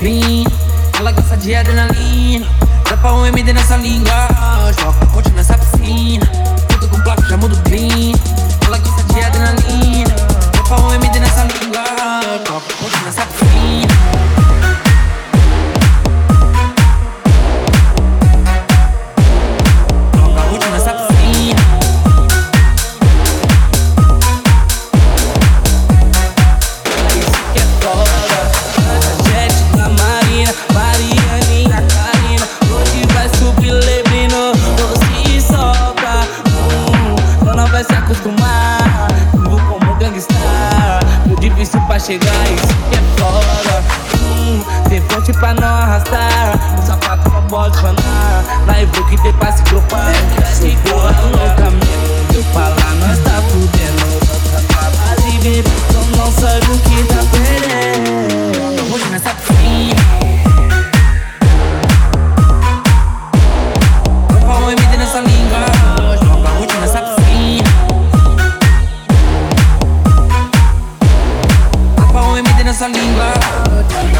Ela gosta de adrenalina. Dá pra um MD nessa língua. Joga um ponte nessa piscina. Tudo com placa, já muda chegar e é fora hum, fonte pra não arrastar. O sapato não pode fanar Na e que tem passe grupar Se for Hollywood.